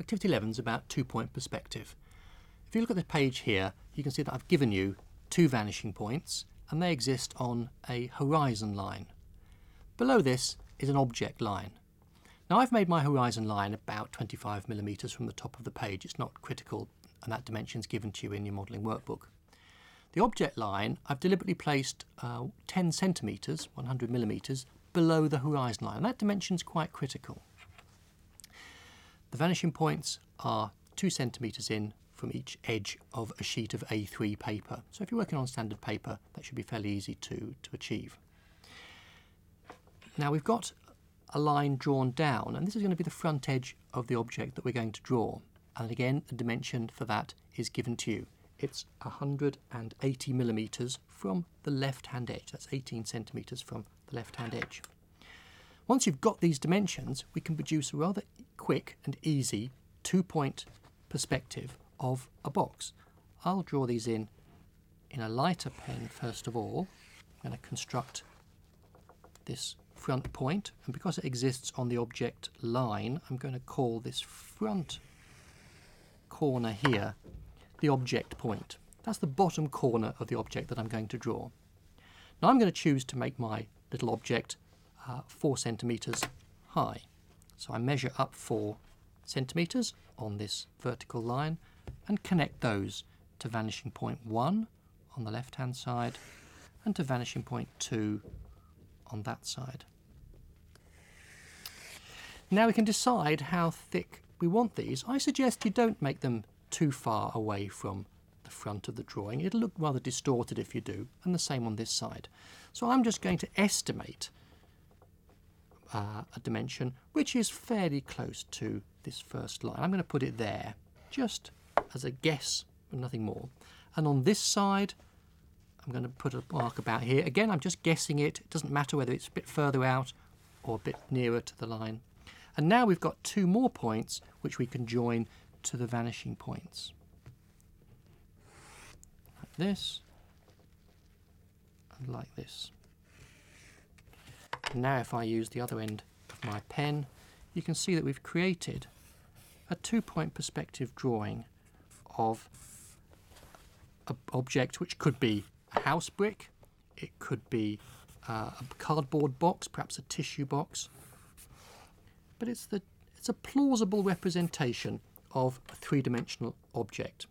Activity 11 is about two-point perspective. If you look at the page here, you can see that I've given you two vanishing points and they exist on a horizon line. Below this is an object line. Now I've made my horizon line about 25 millimeters from the top of the page. It's not critical and that dimension is given to you in your modelling workbook. The object line I've deliberately placed uh, 10 centimetres, 100 millimetres, below the horizon line and that dimension is quite critical. The vanishing points are 2 centimetres in from each edge of a sheet of A3 paper. So if you're working on standard paper that should be fairly easy to, to achieve. Now we've got a line drawn down and this is going to be the front edge of the object that we're going to draw and again the dimension for that is given to you. It's 180 millimetres from the left hand edge, that's 18 centimetres from the left hand edge. Once you've got these dimensions we can produce a rather quick and easy two point perspective of a box. I'll draw these in in a lighter pen first of all. I'm going to construct this front point and because it exists on the object line I'm going to call this front corner here the object point. That's the bottom corner of the object that I'm going to draw. Now I'm going to choose to make my little object uh, 4 centimetres high. So I measure up 4 centimetres on this vertical line and connect those to vanishing point 1 on the left hand side and to vanishing point 2 on that side. Now we can decide how thick we want these. I suggest you don't make them too far away from the front of the drawing. It'll look rather distorted if you do, and the same on this side. So I'm just going to estimate uh, a dimension which is fairly close to this first line. I'm going to put it there, just as a guess, nothing more. And on this side, I'm going to put a mark about here. Again, I'm just guessing it. It doesn't matter whether it's a bit further out or a bit nearer to the line. And now we've got two more points which we can join to the vanishing points. Like this and like this. And now if I use the other end of my pen, you can see that we've created a two-point perspective drawing of an object which could be a house brick, it could be uh, a cardboard box, perhaps a tissue box, but it's, the, it's a plausible representation of a three-dimensional object.